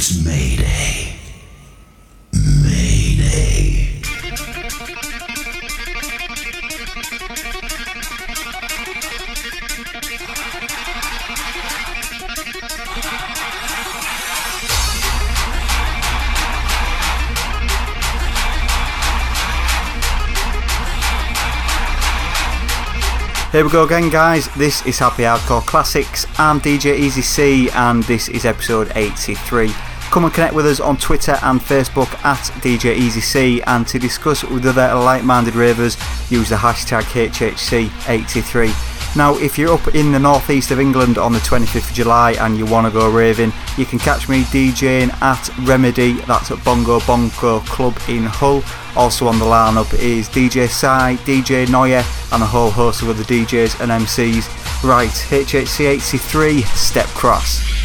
It's Mayday. Mayday. Here we go again, guys. This is Happy Hardcore Classics. I'm DJ Easy C, and this is episode 83. Come and connect with us on Twitter and Facebook at DJ Easy C, and to discuss with other like minded ravers, use the hashtag HHC83. Now, if you're up in the northeast of England on the 25th of July and you want to go raving, you can catch me DJing at Remedy, that's at Bongo Bongo Club in Hull. Also on the lineup is DJ Sai, DJ Noya, and a whole host of other DJs and MCs. Right, HHC83, Step Cross.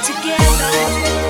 come together.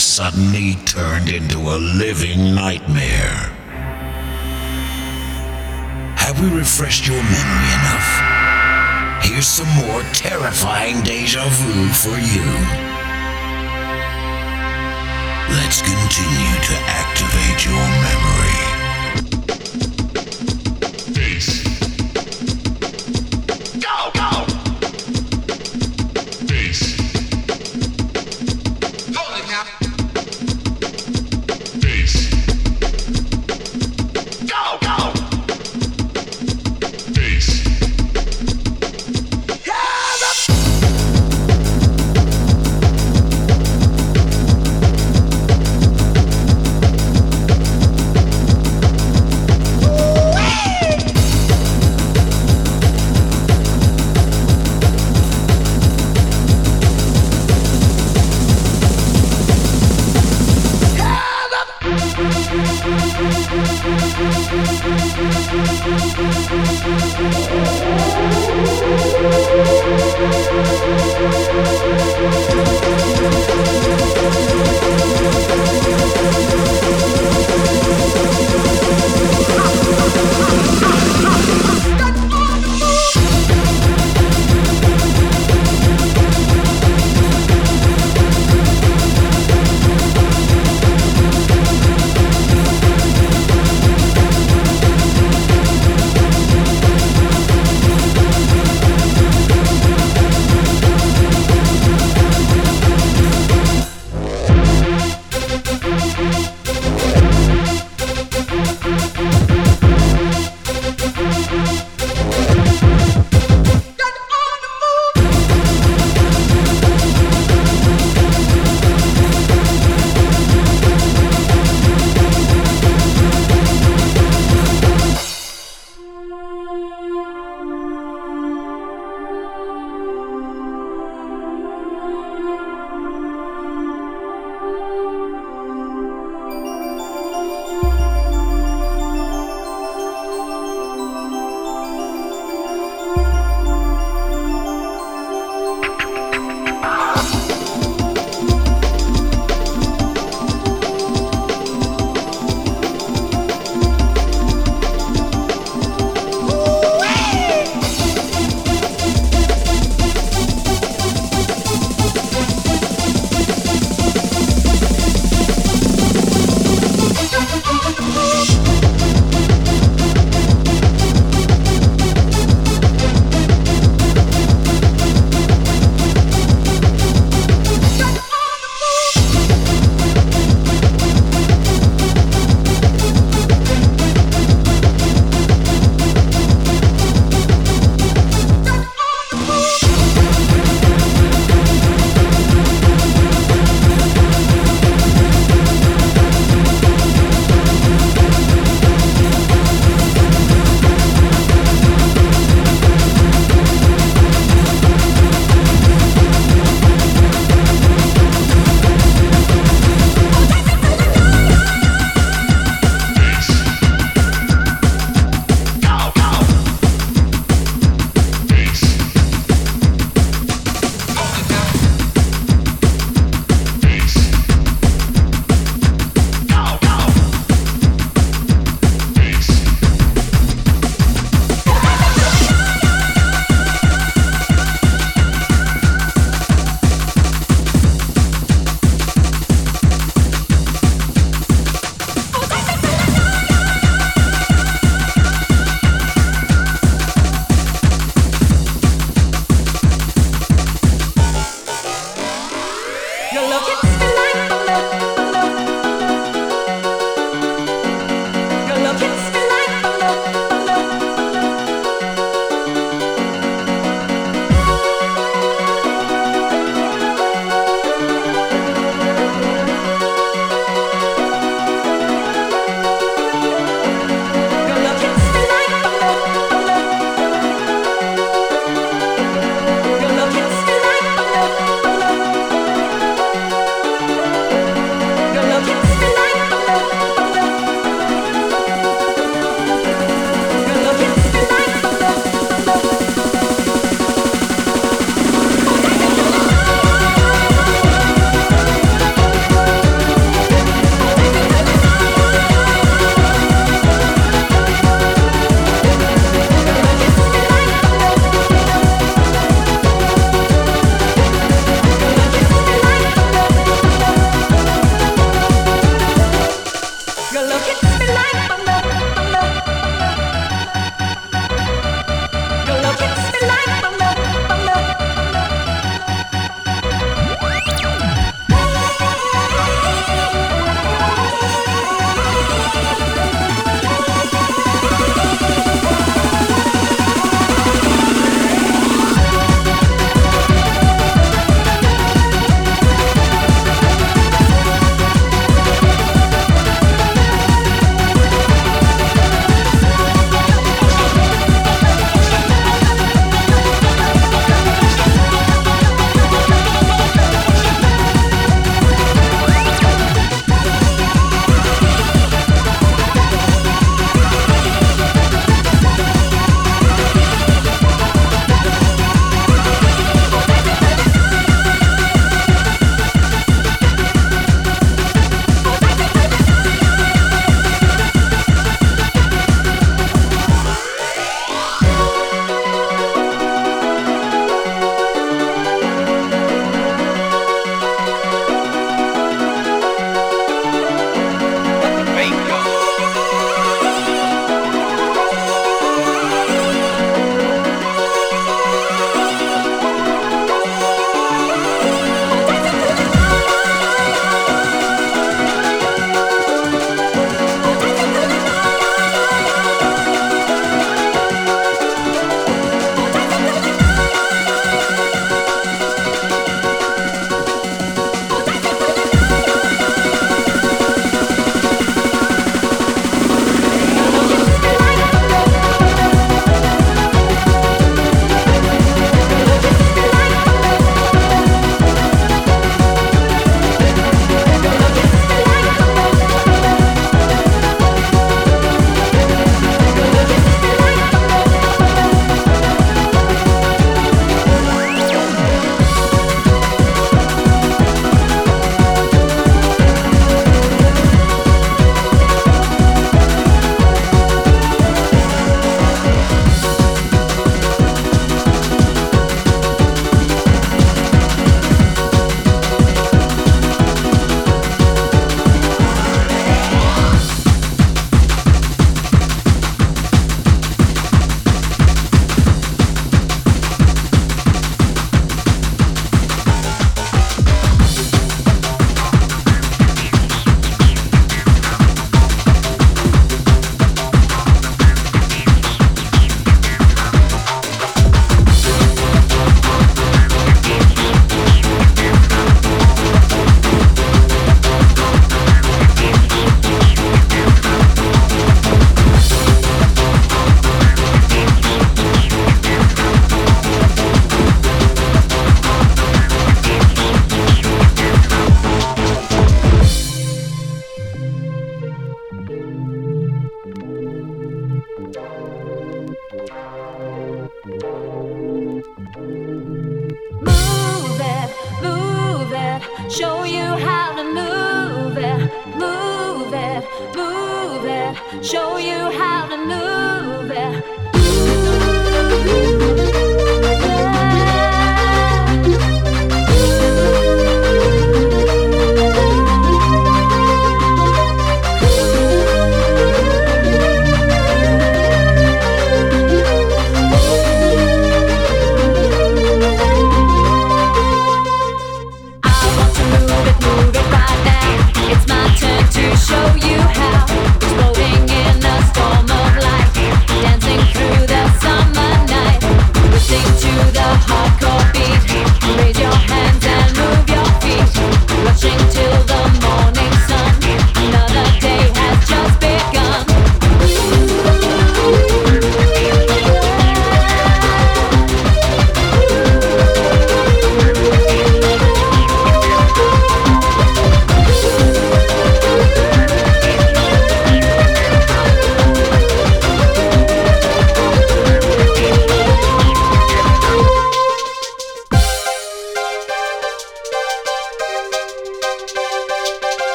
Suddenly turned into a living nightmare. Have we refreshed your memory enough? Here's some more terrifying deja vu for you. Let's continue to activate your memory.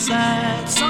side.